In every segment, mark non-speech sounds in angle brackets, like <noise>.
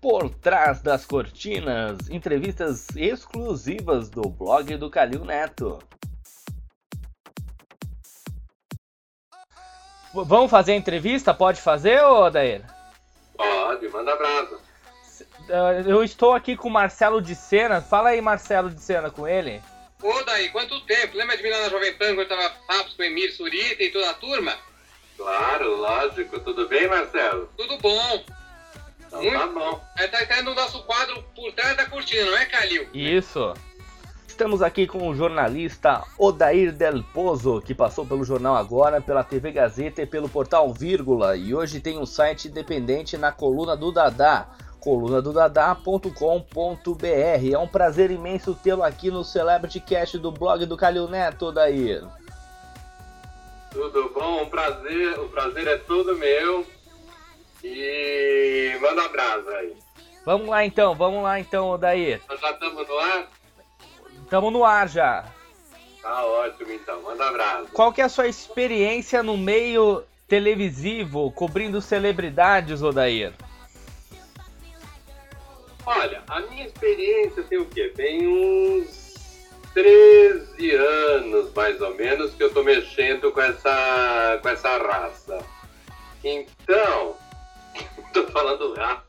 Por Trás das Cortinas, entrevistas exclusivas do blog do Calil Neto. V- Vamos fazer a entrevista? Pode fazer, ô Odair? Pode, manda abraço. Eh, Eu estou aqui com o Marcelo de Sena. Fala aí, Marcelo de Sena, com ele. Ô, daí, quanto tempo? Lembra de mim lá na Jovem Pan, quando eu tava papos com o Emílio Surita e toda a turma? Claro, lógico. Tudo bem, Marcelo? Tudo bom. Então Muito tá bom. É, tá tendo o nosso quadro Por Trás da Cortina, não é, Calil? Isso. Estamos aqui com o jornalista Odair Del Pozo, que passou pelo Jornal Agora, pela TV Gazeta e pelo portal Vírgula. E hoje tem um site independente na coluna do Dadá, colunadodadá.com.br. É um prazer imenso tê-lo aqui no Celebrity Cast do blog do Calil Neto, Odair. Tudo bom? Um prazer. O prazer é todo meu. E manda abraço aí. Vamos lá então, vamos lá então, Odair. Nós já estamos no ar? Estamos no ar já. Tá ótimo, então. Manda abraço. Qual que é a sua experiência no meio televisivo, cobrindo celebridades, Odair? Olha, a minha experiência tem o quê? Tem uns 13 anos, mais ou menos, que eu tô mexendo com essa, com essa raça. Então, <laughs> tô falando raça,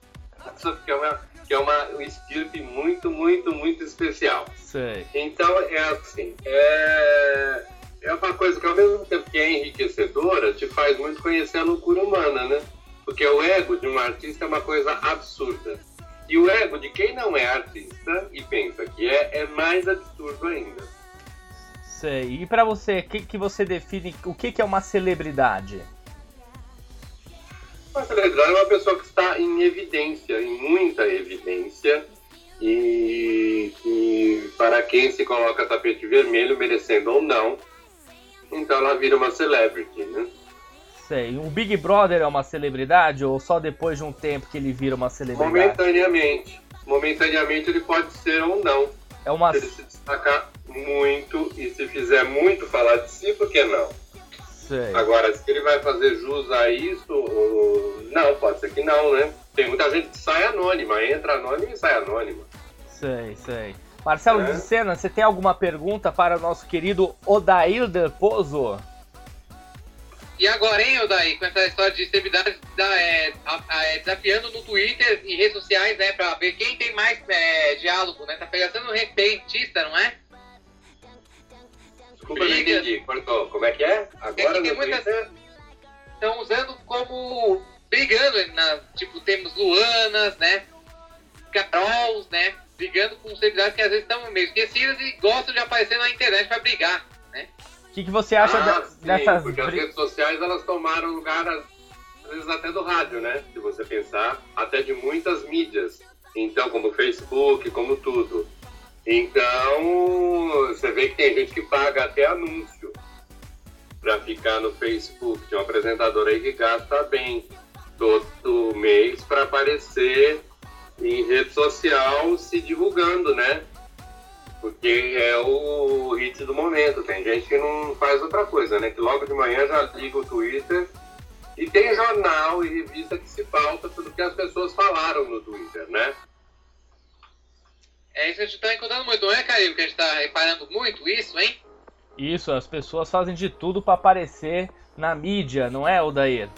porque é uma, que é uma um estirpe muito, muito, muito especial. Sei. Então, é assim, é, é uma coisa que ao mesmo tempo que é enriquecedora, te faz muito conhecer a loucura humana, né? Porque o ego de um artista é uma coisa absurda. E o ego de quem não é artista e pensa que é, é mais absurdo ainda. Sei. E pra você, o que, que você define, o que, que é uma celebridade? Uma celebridade é uma pessoa que está em evidência, em muita evidência, e, e para quem se coloca tapete vermelho, merecendo ou não, então ela vira uma celebrity, né? Sei. O Big Brother é uma celebridade ou só depois de um tempo que ele vira uma celebridade? Momentaneamente. Momentaneamente ele pode ser ou não. É uma. Se ele se destacar muito e se fizer muito falar de si, por que não? Sei. Agora, se ele vai fazer jus a isso, ou- não, pode ser que não, né? Tem muita gente que sai anônima, entra anônima e sai anônima. Sei, sei. Marcelo É. de Sena, você tem alguma pergunta para o nosso querido Odair Del Pozo? E agora, hein, Odaí, com essa história de celebridade da- é, a- a- é, desafiando no Twitter e redes sociais, né, pra ver quem tem mais é, diálogo, né? Tá pegando repentista, não é? Desculpa, não Briga. entendi. Cortou. Como é que é? Agora tem no muitas- Twitter? Estão usando como brigando, na, tipo, temos Luanas, né? Carols, né? Brigando com celebridades que às vezes estão meio esquecidas e gostam de aparecer na internet pra brigar. O que, que você acha Ah, de- sim, dessas porque as redes sociais elas tomaram lugar, às vezes até do rádio, né? Se você pensar, até de muitas mídias. Então, como Facebook, como tudo. Então, você vê que tem gente que paga até anúncio para ficar no Facebook. Tem um apresentador aí que gasta bem todo mês para aparecer em rede social se divulgando, né? Porque é o hit do momento. Tem gente que não faz outra coisa, né? Que logo de manhã já liga o Twitter. E tem jornal e revista que se pauta tudo que as pessoas falaram no Twitter, né? É isso que a gente tá encontrando muito, não é, Caio? Que a gente tá reparando muito isso, hein? Isso, as pessoas fazem de tudo para aparecer na mídia, não é, Odair?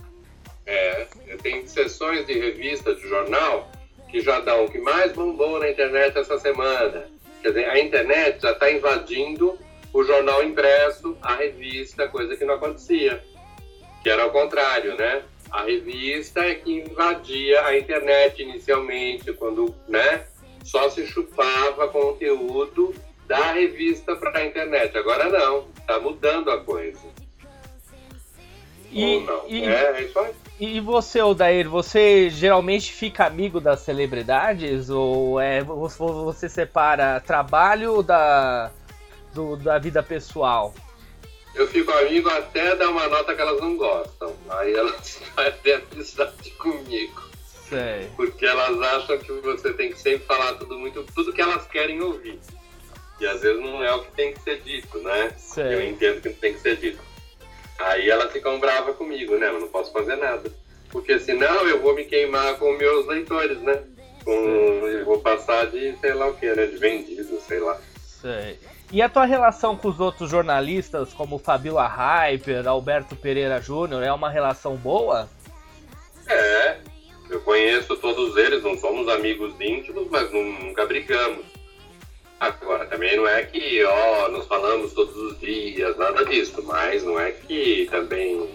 É, tem sessões de revista, de jornal, que já dão o que mais bombou na internet essa semana. Quer dizer, a internet já está invadindo o jornal impresso, a revista, coisa que não acontecia. Que era o contrário, né? A revista é que invadia a internet inicialmente, quando, né? Só se chupava conteúdo da revista para a internet. Agora não, está mudando a coisa. E, Ou não. e, É, é isso aí. e você, Odair, você geralmente fica amigo das celebridades? Ou é, você, separa trabalho da, do- da vida pessoal? Eu fico amigo até dar uma nota que elas não gostam. Aí elas <laughs> fazem amizade comigo. Sei. Porque elas acham que você tem que sempre falar tudo muito, tudo que elas querem ouvir. E às vezes não é o que tem que ser dito, né? Eu Sei. entendo que não tem que ser dito. Aí elas ficam bravas comigo, né? Eu não posso fazer nada. Porque senão eu vou me queimar com meus leitores, né? Com, e vou passar de sei lá o que, né? De vendido, sei lá. Sei. E a tua relação com os outros jornalistas, como Fabiola Hyper, Alberto Pereira Júnior, é uma relação boa? É, eu conheço todos eles, não somos amigos íntimos, mas nunca brigamos. Agora, também não é que, ó, nos falamos todos os dias, nada disso, mas não é que também.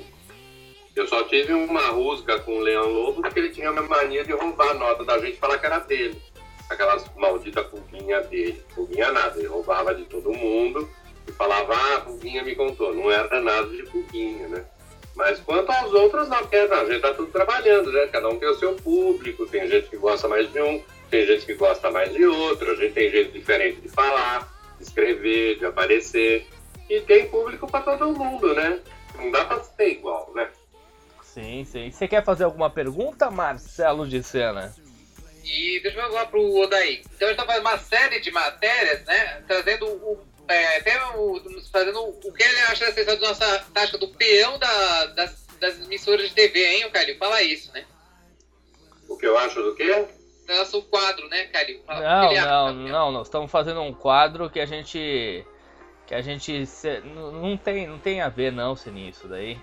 Eu só tive uma rusga com o Leão Lobo porque ele tinha a mania de roubar a nota da gente e falar que era dele. Aquelas maldita pulguinha dele. Pulguinha nada, ele roubava de todo mundo e falava, ah, a pulguinha me contou. Não era nada de pulguinha, né? Mas quanto aos outros, não, porque a gente tá tudo trabalhando, né? Cada um tem o seu público, tem gente que gosta mais de um, tem gente que gosta mais de outro, a gente tem jeito diferente de falar, de escrever, de aparecer. E tem público para todo mundo, né? Não dá para ser igual, né? Sim, sim. Você quer fazer alguma pergunta, Marcelo de Sena? E deixa eu falar pro Odaí. Então a gente tá fazendo uma série de matérias, né? Trazendo o é, até o, fazendo o que ele acha dessa nossa tática do peão da, das, das emissoras de TV, hein, Calil? Fala isso, né? O que eu acho do quê? Nosso quadro, né, Calil? Não, não, acha, não, nós estamos fazendo um quadro que a gente. que a gente. não, tem, não tem a ver, não, se nisso daí.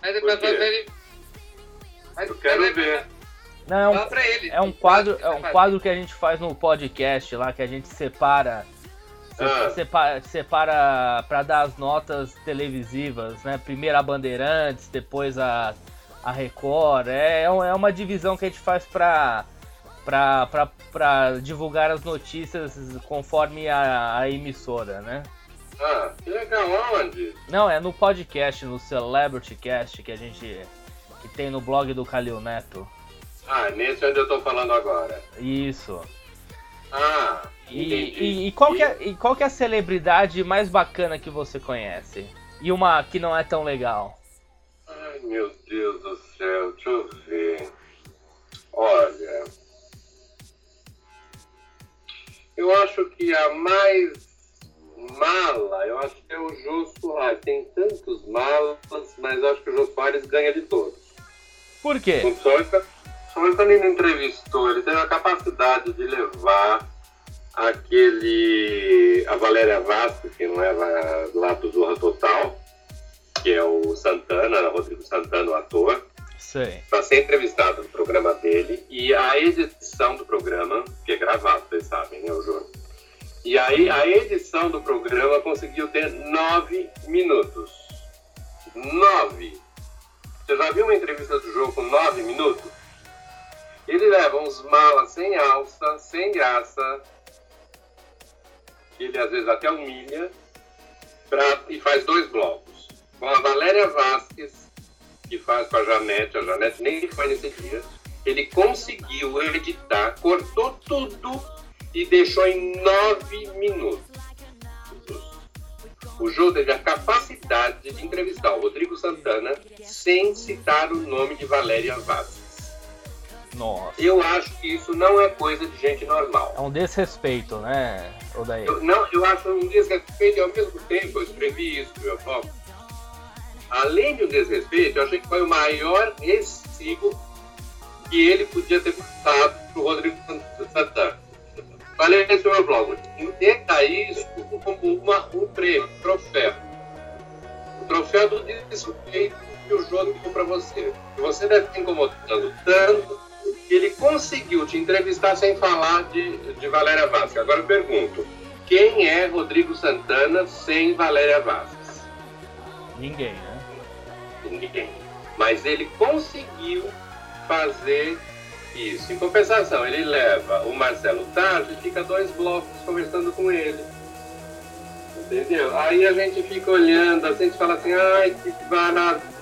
Mas é pra fazer. Mas, eu quero mas é ver. Não, é um, é um quadro, é um quadro que a gente faz no podcast lá, que a gente separa ah. separa, separa para dar as notas televisivas, né? Primeiro a Bandeirantes, depois a, a Record. É, é uma divisão que a gente faz para para divulgar as notícias conforme a, a, emissora, né? Ah, que legal, onde? Não, é no podcast, no Celebrity Cast que a gente que tem no blog do Calil Neto. Ah, nesse onde eu tô falando agora. Isso. Ah, e, e, e, qual que é, e qual é a celebridade mais bacana que você conhece? E uma que não é tão legal? Ai, meu Deus do céu, deixa eu ver. Olha. Eu acho que a mais mala, eu acho que é o Jô Soares. Tem tantos malas, mas acho que o Jô Soares ganha de todos. Por quê? Só quando ele entrevistou, ele teve a capacidade de levar aquele a Valéria Vasco, que não é lá do Zorra Total, que é o Santana, Rodrigo Santana, o ator, para ser entrevistado no programa dele e a edição do programa, que é gravado, vocês sabem, né, o jogo. E aí a edição do programa conseguiu ter nove minutos. Nove! Você já viu uma entrevista do jogo com nove minutos? Ele leva uns malas sem alça, sem graça, ele às vezes até humilha, pra, e faz dois blocos. Com a Valéria Vasques, que faz com a Janete, a Janete nem foi nesse dia, ele conseguiu editar, cortou tudo e deixou em nove minutos. O Jô teve a capacidade de entrevistar o Rodrigo Santana sem citar o nome de Valéria Vasques. Nossa. Eu acho que isso não é coisa de gente normal. É um desrespeito, né, Odair? Eu, não, eu acho um desrespeito e ao mesmo tempo eu escrevi isso no meu foco. Além de um desrespeito, eu achei que foi o maior recibo que ele podia ter passado para o Rodrigo Santana. Falei no meu blog. Entenda isso como uma, um prêmio, um troféu. O troféu do desrespeito que o jogo deu para você. Que você deve estar incomodando tanto te entrevistar sem falar de, de Valéria Vasques. Agora eu pergunto, quem é Rodrigo Santana sem Valéria Vasques? Ninguém, né? Ninguém. Mas ele conseguiu fazer isso. Em compensação, ele leva o Marcelo Tarde e fica dois blocos conversando com ele. Entendeu? Aí a gente fica olhando, a gente fala assim, ai, que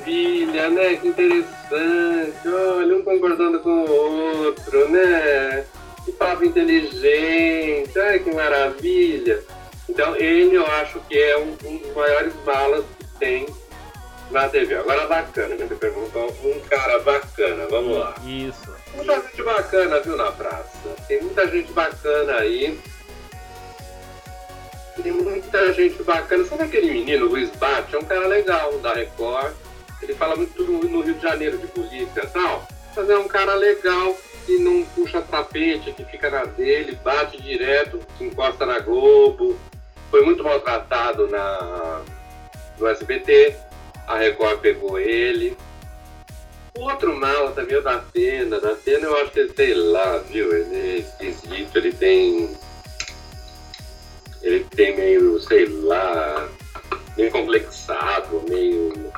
maravilha, né? Que interessante, olha, um concordando com o outro, né? Que papo inteligente, ai, que maravilha. Então, ele eu acho que é um, um dos maiores balas que tem na TV. Agora, bacana, né? Você perguntou, um cara bacana, vamos lá. Isso. Muita gente bacana, viu, na praça. Tem muita gente bacana aí tem muita gente bacana. Sabe aquele menino, Luiz Bate? É um cara legal da Record. Ele fala muito no, Rio de Janeiro de polícia e tal. Mas é um cara legal. que não puxa tapete, que fica na dele, bate direto, se encosta na Globo. Foi muito maltratado na, no SBT. A Record pegou ele. Outro mal também é o da Atena. Da Atena eu acho que, sei lá, viu? Ele é esquisito, ele tem. Ele tem meio, sei lá, meio complexado, meio.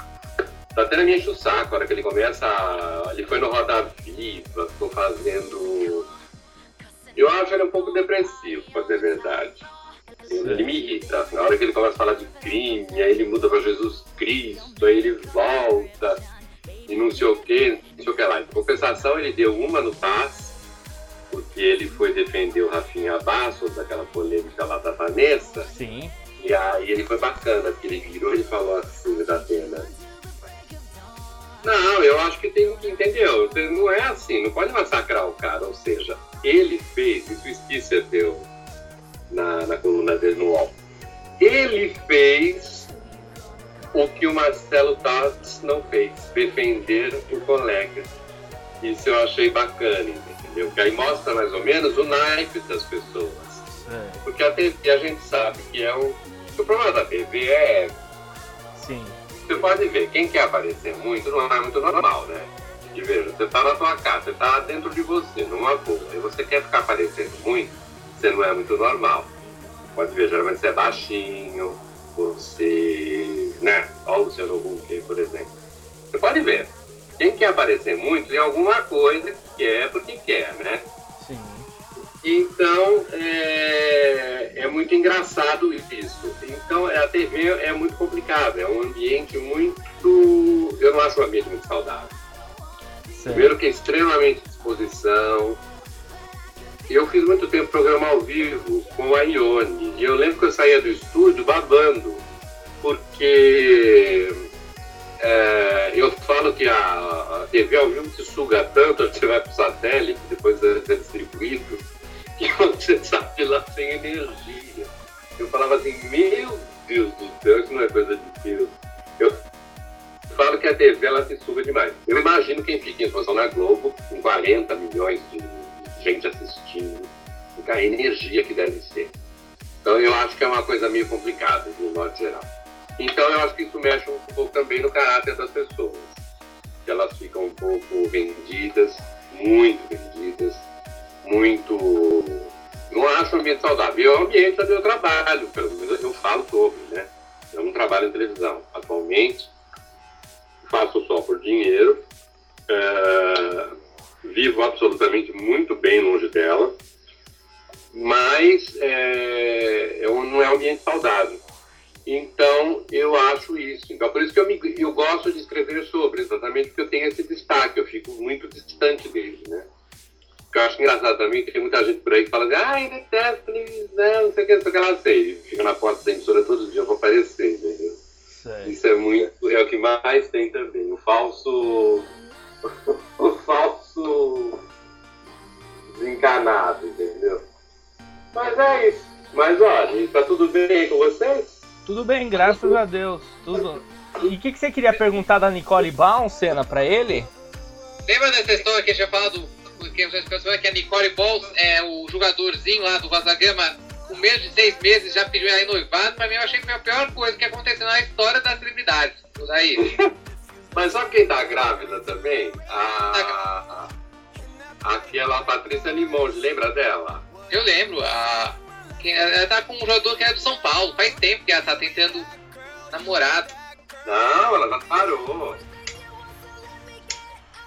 Da Atena me enche o saco, a hora que ele começa. A... Ele foi no Roda Viva, ficou fazendo. Eu acho ele um pouco depressivo, pra ser verdade. Ele me irrita. Na hora que ele começa a falar de crime, aí ele muda para Jesus Cristo, aí ele volta e não sei o que, não sei o que lá. Em compensação, ele deu uma no Paz, porque ele foi defender o Rafinha Bastos, daquela polêmica lá da Vanessa. Sim. E aí ele foi bacana, porque ele virou e falou assim da pena. Não, eu acho que tem que entendeu? Não é assim, não pode massacrar o cara. Ou seja, ele fez, isso o Spisser deu na, na coluna dele no UOL. Ele fez o que o Marcelo Tassi não fez, defender o colega. Isso eu achei bacana, entendeu? Porque aí mostra mais ou menos o naipe das pessoas. É. Porque a TV a gente sabe que é o. O problema da TV é. Sim. Você pode ver, quem quer aparecer muito não é muito normal, né? E veja, você tá na tua casa, você tá dentro de você, numa boa, e você quer ficar aparecendo muito, você não é muito normal. Pode ver, geralmente você é baixinho, você. né? Olha o Luciano Huck, por exemplo. Você pode ver. Quem quer aparecer muito tem alguma coisa que quer porque quer, né? Então, é, é muito engraçado isso. Então, a TV é muito complicado, é um ambiente muito. Eu não acho um ambiente muito saudável. Primeiro que é extremamente disposição, eu fiz muito tempo programa ao vivo com a Ione. E eu lembro que eu saía do estúdio babando, porque é, eu falo que a, a, TV ao vivo se suga tanto, você vai para o satélite, depois é distribuído, que <laughs> você sabe lá sem energia. Eu falava assim, meu Deus do céu, isso não é coisa de Deus. Eu falo que a TV ela se suga demais. Eu imagino quem fica em exposição na Globo, com 40 milhões de gente assistindo, a energia que deve ser. Então eu acho que é uma coisa meio complicada, de um modo geral. Então eu acho que isso mexe um pouco também no caráter das pessoas. Que elas ficam um pouco vendidas, muito vendidas, muito. Não acho um ambiente saudável. É um ambiente onde eu trabalho, pelo menos eu falo sobre, né? Eu não trabalho em televisão atualmente, faço só por dinheiro. É vivo absolutamente muito bem longe dela, mas é, não é um ambiente saudável. Então, eu acho isso. Então, por isso que eu, me, eu gosto de escrever sobre, exatamente porque eu tenho esse destaque, eu fico muito distante dele, né? Que eu acho engraçado também, que tem muita gente por aí que fala assim, ai, detesto televisão, não sei o que, não sei o que lá, sei. Fica na porta da emissora todo dia para aparecer, entendeu? Sei. Isso é muito, é o que mais tem também. O falso <laughs> o falso desencanado, entendeu? Mas é isso. Mas olha, tá tudo bem com vocês? Tudo bem, graças a Deus. Tudo. E o que, que, você queria perguntar da Nicole Baum, Cena, pra ele? Lembra dessa história que a gente tinha falado? Que, que a Nicole Balls é o jogadorzinho lá do Vazagama, com menos de seis meses, já pediu ela em noivado. Pra mim, eu achei que foi a pior coisa que aconteceu na história das celebridades. Daí. <laughs> Mas sabe quem tá grávida também? A, a, aquela Patrícia Limonge, lembra dela? Eu lembro. A, ela tá com um jogador que é do São Paulo. Faz tempo que ela tá tentando namorado. Não, ela já parou.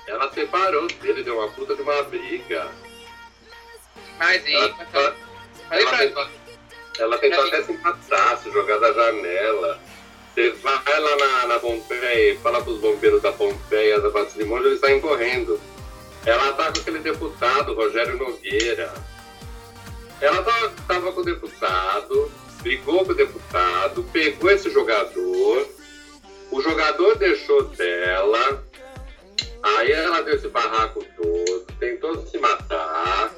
Ela separou dele, deu uma puta de uma briga. Mas e. Ela, ela, ela, tentou, ela tentou até se matar, se jogar da janela. Você vai lá na, na Pompeia e fala para os bombeiros da Pompeia, da Patrimônio, eles saem correndo. Ela tá com aquele deputado, Rogério Nogueira. Ela estava tá, com o deputado, brigou com o deputado, pegou esse jogador, o jogador deixou dela, aí ela deu esse barraco todo, tentou se matar.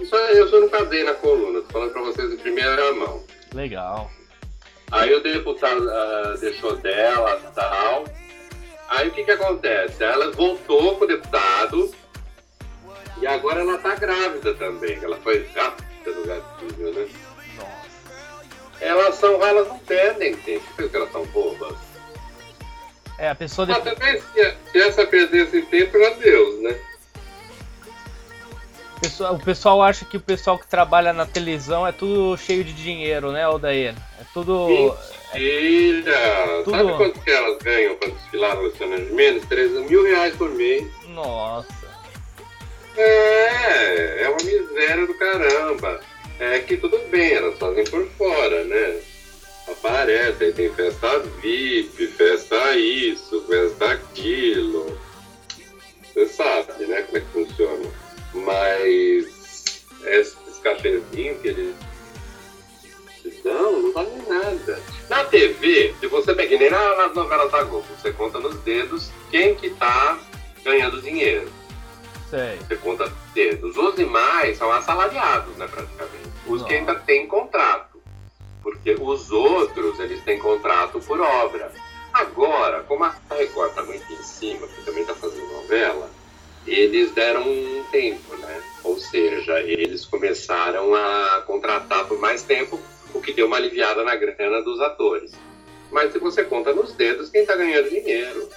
Isso eu só não casei na coluna, tô falando para vocês em primeira mão. Legal. Aí o deputado uh, deixou dela tal. Aí o que que acontece? Ela voltou com o deputado também. Ela foi rápida no gatilho, né? Nossa. Elas são, elas não perdem tempo, porque elas são bobas. É, a pessoa Mas depois, também, se, se essa perdesse tempo, era Deus, né? o pessoal- acha que o pessoal que trabalha na televisão é tudo cheio de dinheiro, né, Odair? É tudo. Mentira! Tudo- Sabe quanto que elas ganham para desfilar no Luciana Gimenez? 13 mil reais por mês. Nossa. É, é uma miséria do caramba. É que tudo bem, elas fazem por fora, né? Aparece, aí tem festa VIP, festa isso, festa aquilo. Você sabe, né, como é que funciona. Mas esses cafezinhos que eles dão não valem nada. Na TV, se você pegar, que nem na- nas novelas da Globo, você conta nos dedos quem que tá ganhando dinheiro. Sei. Você conta dedos. Os demais são assalariados, né, praticamente. Os que ainda têm contrato. Porque os outros, eles têm contrato por obra. Agora, como a Record está muito em cima, que também está fazendo novela, eles deram um tempo, né? Ou seja, eles começaram a contratar por mais tempo, o que deu uma aliviada na grana dos atores. Mas se você conta nos dedos, quem está ganhando dinheiro?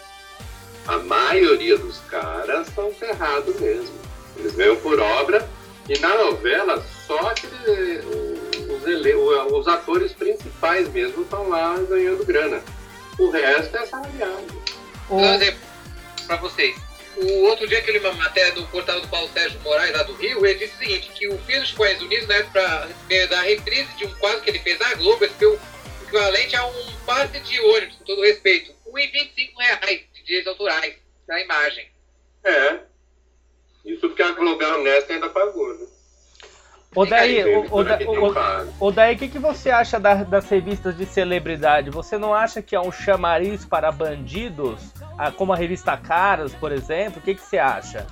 A maioria dos caras estão ferrados mesmo. Eles ganham por obra e na novela só aqueles, os, ele- atores principais mesmo estão lá ganhando grana. O resto é salariado. Vou dar um exemplo pra vocês. O outro dia que eu li uma matéria do portal do Paulo Sérgio Moraes, lá do Rio, ele disse o seguinte, que o filho dos Pães Unidos, né, pra, da reprise de um quadro que ele fez na Globo, recebeu o equivalente a um passe de ônibus, com todo respeito, 1,25 reais de direitos autorais da imagem. É. Isso porque a Globo é honesta e ainda pagou, né? O- não o-. Odair, o que, que você acha da- das revistas de celebridade? Você não acha que é um chamariz para bandidos? Ah, como a revista Caras, por exemplo? O que, que você acha?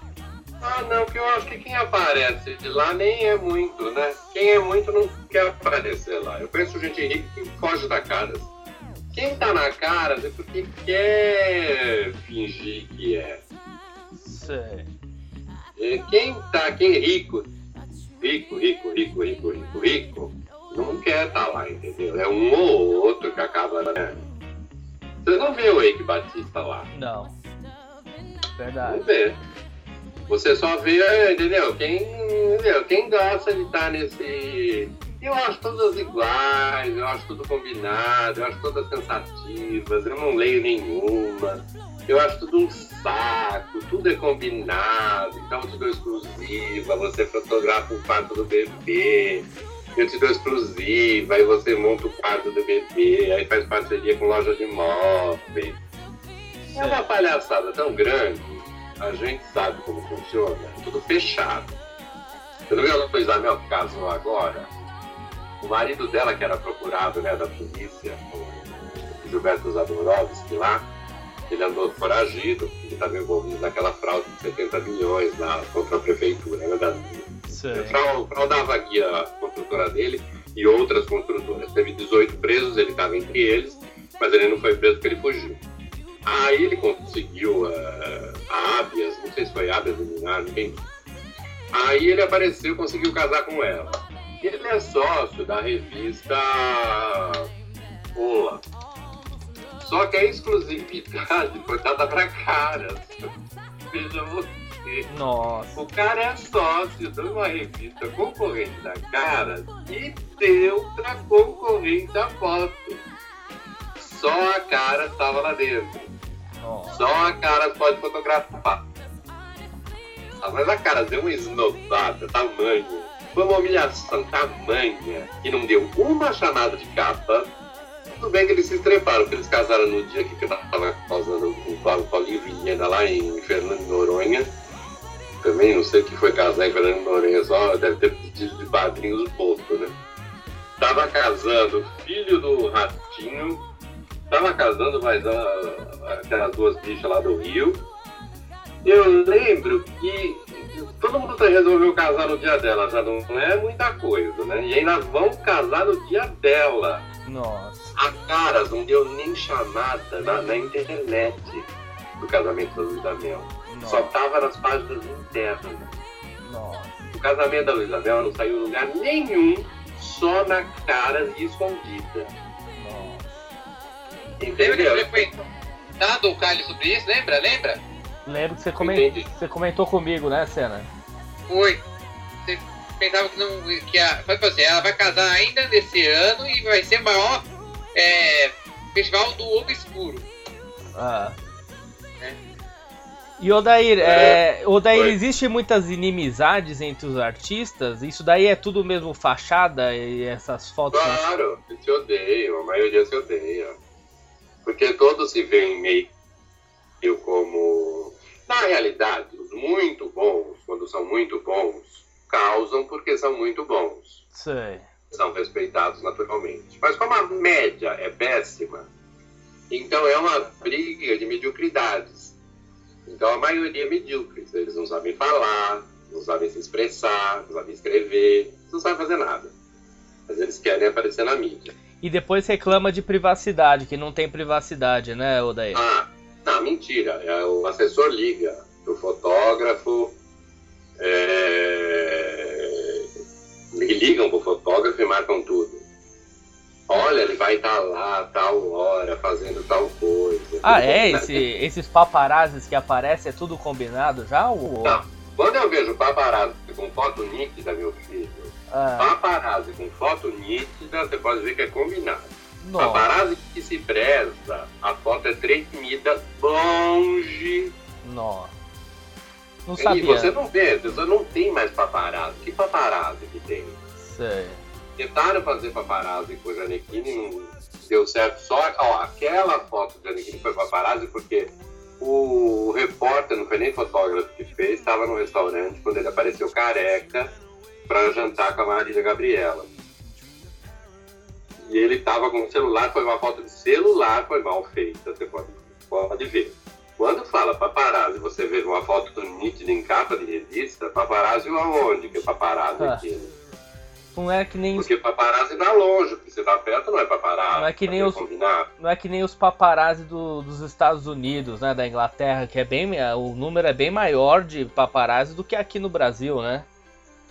Ah, não, que eu acho que quem aparece de lá nem é muito, né? Quem é muito não quer aparecer lá. Eu conheço gente rica que foge da Caras. Quem tá na Caras é porque quer fingir que é. Sei. Quem tá, quem é rico, rico, rico, rico, rico, rico, rico, não quer estar lá, entendeu? É um ou outro que acaba, né? Você não vê o Eike Batista lá, Não. não Verdade. vê. Você só vê, entendeu? Quem, entendeu? Quem gosta de estar nesse. Eu acho todas iguais, eu acho tudo combinado, eu acho todas cansativas, eu não leio nenhuma. Eu acho tudo um saco, tudo é combinado, então eu te dou exclusiva, você fotografa o quarto do bebê, eu te dou exclusiva, aí você monta o quarto do bebê, aí faz parceria com loja de móveis. É uma palhaçada tão grande, a gente sabe como funciona, é tudo fechado. Você não viu ela coisa meu caso agora? O marido dela, que era procurado né, da polícia, o Gilberto Zadorovski lá, ele andou foragido, ele estava envolvido naquela fraude de 70 milhões lá contra a prefeitura, né, da, fraudava aqui a construtora dele e outras construtoras. Teve 18 presos, ele estava entre eles, mas ele não foi preso porque ele fugiu. Aí ele conseguiu eh, a habeas, não sei se foi habeas liminar, ninguém. Aí ele apareceu, conseguiu casar com ela. Ele é sócio da revista Ola. Só que a exclusividade foi dada para caras. Veja você. Nossa. O cara é sócio de uma revista concorrente da Caras e deu pra concorrente a foto. Só a Caras estava lá dentro. Nossa. Só a Caras pode fotografar. Ah, mas a Caras deu uma esnobada tamanha, foi uma humilhação tamanha, que não deu uma chamada de capa. Tudo bem que eles se estreparam, porque eles casaram no dia que eu tava causando o Paulinho Vilhena lá em Fernando Noronha. Também não sei o que foi casar em Fernando Noronha, só deve ter pedido de padrinhos pouco, né? Tava casando o filho do Ratinho, tava casando mais aquelas duas bichas lá do Rio. Eu lembro que todo mundo resolveu casar no dia dela, já não é muita coisa, né? E ainda vão casar no dia dela. Nossa. A Caras não deu nem chamada na, na internet do casamento da Luísa Mel. Só Nossa. tava nas páginas internas. Nossa. O casamento da Luísa Mel não saiu em lugar nenhum, só na cara e escondida. Nossa. Entendeu? Lembra que eu dado o Kali sobre isso, lembra? Lembra? Lembro que você, coment... você comentou comigo, né, Senna? Foi. Você pensava que não. Que a, foi assim, ela vai casar ainda nesse ano e vai ser maior é, festival do obscuro. Ah. É. E Odair, é, é Odair, existe muitas inimizades entre os artistas? Isso daí é tudo mesmo fachada e essas fotos? Claro, eles se odeiam, a maioria se odeia. Porque todos se veem meio como. Na realidade, os muito bons, quando são muito bons, causam porque são muito bons. Sei. São respeitados naturalmente. Mas como a média é péssima, então é uma briga de mediocridades. Então a maioria é medíocre. Eles não sabem falar, não sabem se expressar, não sabem escrever, não sabem fazer nada. Mas eles querem aparecer na mídia. E depois reclama de privacidade, que não tem privacidade, né, Odair? Ah, não, mentira. É, o assessor liga pro fotógrafo. É... Ligam pro fotógrafo e marcam tudo. Olha, ele vai estar tá lá, tal hora, fazendo tal coisa. Ah, é? Esse, esses paparazzis que aparecem, é tudo combinado já? Ou... Não. Quando eu vejo paparazzi com foto nítida, meu filho, ah. paparazzi com foto nítida, você pode ver que é combinado. Nossa. Paparazzi que se preza, a foto é tremida longe. Nossa. Não e sabia. você não vê, você não tem mais paparazzi. Que paparazzi que tem? Sei. Tentaram fazer paparazzi com o Janequine não deu certo. Só ó, aquela foto do Janequine foi paparazzi porque o repórter, não foi nem fotógrafo que fez, estava no restaurante quando ele apareceu careca para jantar com a Marília Gabriela. E ele estava com o celular, foi uma foto de celular, foi mal feita, você pode, pode ver. Quando fala paparazzi, você vê uma foto nítida em capa de revista, paparazzi aonde que é paparazzi ah. aqui? Né? Não é que nem Porque paparazzi dá longe, porque você tá perto não é paparazzi. Não é que nem os não é que nem os paparazzi do, dos Estados Unidos, né, da Inglaterra, que é bem o número é bem maior de paparazzi do que aqui no Brasil, né?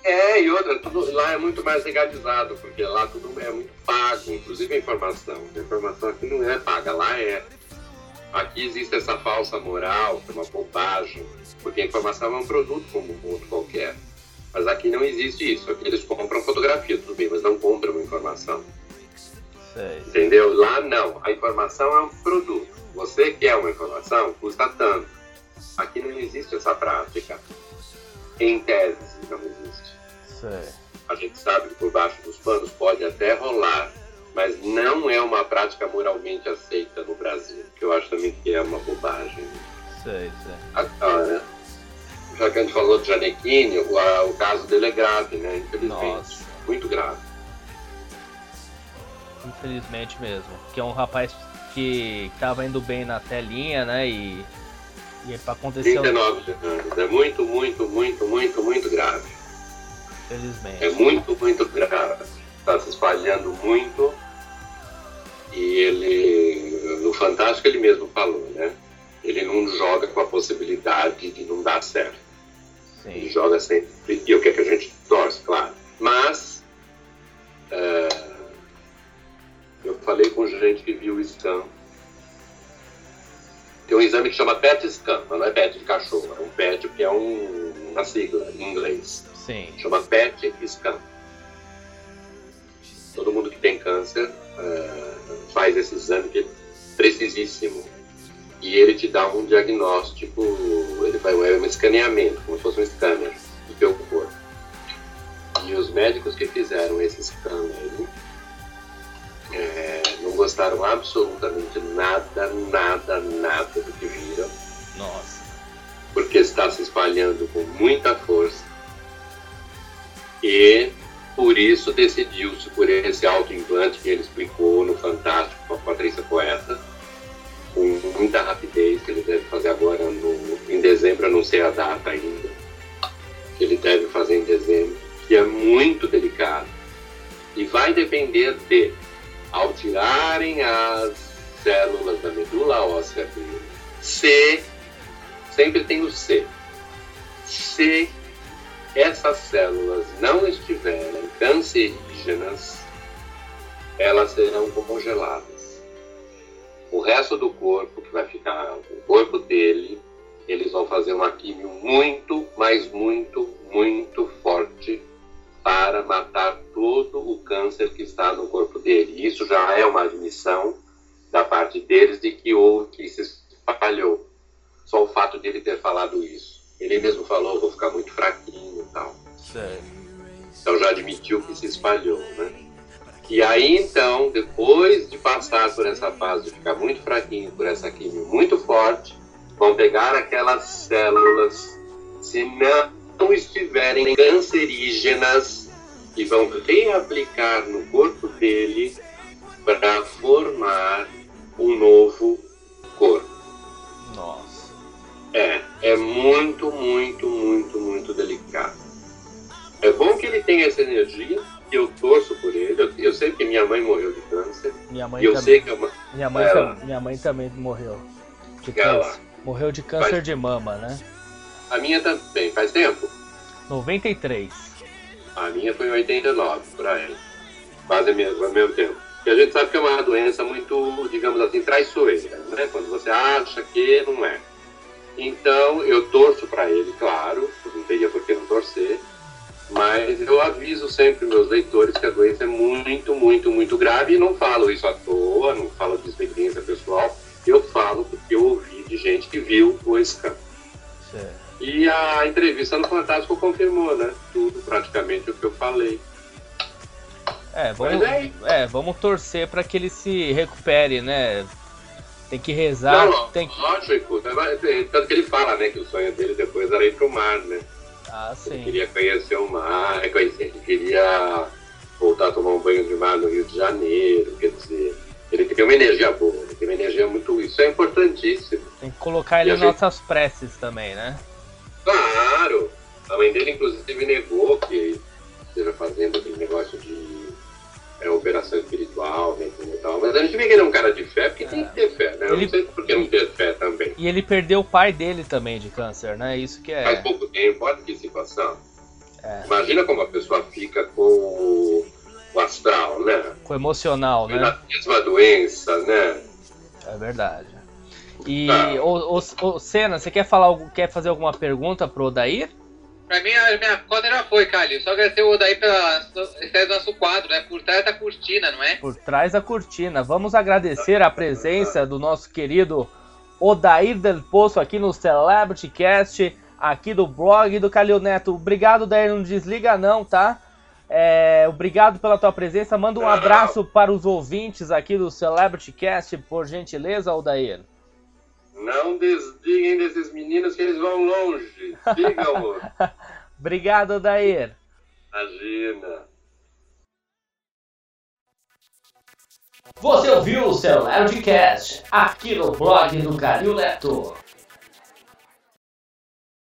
É, e outra, tudo lá é muito mais legalizado, porque lá tudo é muito pago, inclusive a informação. A informação aqui não é paga, lá é. Aqui existe essa falsa moral, que é uma bobagem, porque a informação é um produto como outro qualquer. Mas aqui não existe isso. Aqui eles compram fotografia, tudo bem, mas não compram informação. Sei. Entendeu? Lá não. A informação é um produto. Você quer uma informação, custa tanto. Aqui não existe essa prática. Em tese, não existe. Sei. A gente sabe que por baixo dos panos pode até rolar, mas não é uma prática moralmente aceita no Brasil, que eu acho também que é uma bobagem. Sei, sei. Agora, já que a gente falou de Janequine, o, o caso dele é grave, né? Infelizmente. Nossa. Muito grave. Infelizmente mesmo. Que é um rapaz que estava indo bem na telinha, né? E, e é para acontecer. 39 anos. É muito, muito, muito, muito, muito grave. Infelizmente. É muito, muito grave. Está se espalhando muito. E ele, no Fantástico, ele mesmo falou, né? Ele não joga com a possibilidade de não dar certo. Sim. Ele joga sempre. E o que, é que a gente torce, claro. Mas. É, eu falei com gente que viu o scan. Tem um exame que chama PET scan, mas não é PET de cachorro, é um PET que é um, uma sigla em inglês. Sim. Chama PET scan. Todo mundo que tem câncer é, faz esse exame que precisíssimo e ele te dá um diagnóstico, ele vai é um escaneamento, como se fosse um scanner do teu corpo. E os médicos que fizeram esse scanner é, não gostaram absolutamente nada, nada, nada do que viram. Nossa. Porque está se espalhando com muita força. E por isso decidiu-se por esse autoimplante que ele explicou no Fantástico com a Patrícia Poeta com muita rapidez, que ele deve fazer agora no, em dezembro, eu não sei a data ainda, que ele deve fazer em dezembro, que é muito delicado. E vai depender de, ao tirarem as células da medula óssea se, sempre tem o C, se essas células não estiverem cancerígenas, elas serão congeladas. O resto do corpo, que vai ficar o corpo dele, eles vão fazer uma químio muito, mas muito, muito forte para matar todo o câncer que está no corpo dele. Isso já é uma admissão da parte deles de que houve, que se espalhou. Só o fato dele ter falado isso. Ele mesmo falou, vou ficar muito fraquinho e tal. Certo. Então já admitiu que se espalhou, né? E aí então, depois de passar por essa fase de ficar muito fraquinho, por essa química muito forte, vão pegar aquelas células, se não estiverem cancerígenas, e vão reaplicar no corpo dele para formar um novo corpo. Nossa. É, é muito, muito, muito, muito delicado. É bom que ele tenha essa energia, eu torço por ele. Eu, eu sei que minha mãe morreu de câncer. Minha mãe eu também. sei que é. Minha mãe, Ela. minha mãe também morreu de Ela. câncer. Morreu de câncer Vai. de mama, né? A minha também, faz tempo. 93. A minha foi em 89, por aí. Quase mesmo, ao mesmo tempo. E a gente sabe que é uma doença muito, digamos assim, traiçoeira, né? Quando você acha que não é. Então, eu torço para ele, claro, não teria por que não torcer, mas eu aviso sempre meus leitores que a doença é muito, muito, muito grave e não falo isso à toa, não falo de experiência pessoal, eu falo porque eu ouvi de gente que viu o escândalo. Certo. E a entrevista no Fantástico confirmou, né? Tudo, praticamente, o que eu falei. É, vamos, é- é, vamos torcer para que ele se recupere, né? Tem que rezar, não, tem que... lógico. Tanto que ele fala, né, que o sonho dele depois era ir pro mar, né? Ah, Ele sim. queria conhecer o mar, conhecer, ele queria voltar a tomar um banho de mar no Rio de Janeiro, quer dizer, ele tem uma energia boa, ele tem uma energia muito. Isso é importantíssimo. Tem que colocar ele em gente- nossas preces também, né? Claro! A mãe dele, inclusive, negou que esteja fazendo aquele negócio de é, operação espiritual, né, e tal. Mas a gente vê que ele é um cara de fé, porque tem que ter fé, né? Eu Ele- não sei por que não ter fé também. E ele perdeu o pai dele também de câncer, né? Isso que Faz é. pouco tempo, olha que situação. É. Imagina como a pessoa fica com o, o astral, né? Com emocional, Na né? mesma doença, né? É verdade. E, Tá. ô, ô, ô, Senna, você quer falar, quer fazer alguma pergunta pro Odair? Pra mim, a minha cota já foi, Cali. Só agradecer o daí pela estreia do nosso quadro, né? Por trás da cortina, não é? Por trás da cortina. Vamos agradecer a presença do nosso querido Odair Del Poço aqui no Celebrity Cast, aqui do blog do Calil Neto. Obrigado, Odair, não desliga não, tá? É, obrigado pela tua presença. Manda um abraço para os ouvintes aqui do Celebrity Cast, por gentileza, Odair. Não desliguem desses meninos que eles vão longe. Sigam-os. <laughs> Obrigado, Odair. Imagina. Você ouviu o Celebrity Cast aqui no blog do Calil Neto.